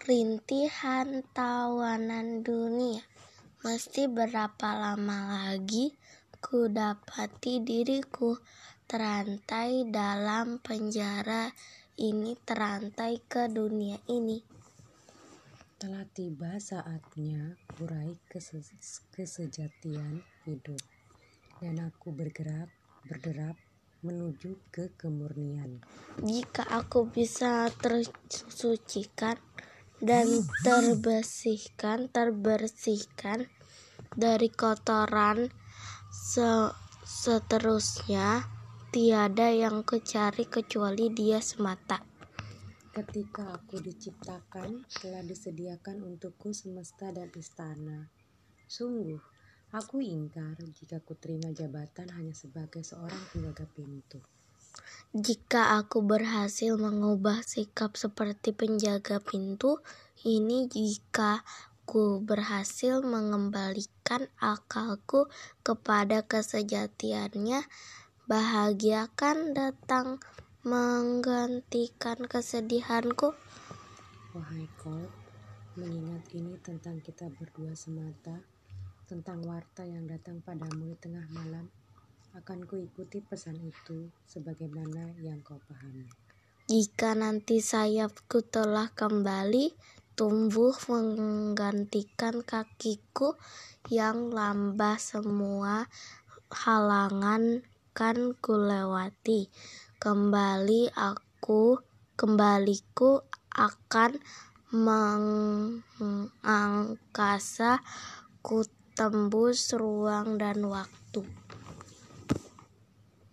rintihan tawanan dunia. Mesti berapa lama lagi ku dapati diriku terantai dalam penjara ini terantai ke dunia ini. Telah tiba saatnya kurai kesejatian hidup dan aku bergerak berderap menuju ke kemurnian. Jika aku bisa tersucikan dan terbersihkan, terbersihkan dari kotoran se seterusnya, tiada yang kucari kecuali dia semata. Ketika aku diciptakan, telah disediakan untukku semesta dan istana. Sungguh, Aku ingkar jika ku terima jabatan hanya sebagai seorang penjaga pintu. Jika aku berhasil mengubah sikap seperti penjaga pintu, ini jika ku berhasil mengembalikan akalku kepada kesejatiannya, bahagia kan datang menggantikan kesedihanku. Wahai kau, mengingat ini tentang kita berdua semata, tentang warta yang datang padamu di tengah malam, akan kuikuti pesan itu sebagaimana yang kau pahami. Jika nanti sayapku telah kembali tumbuh menggantikan kakiku yang lambah semua halangan kan kulewati. Kembali aku, kembaliku akan mengangkasa ku tembus ruang dan waktu.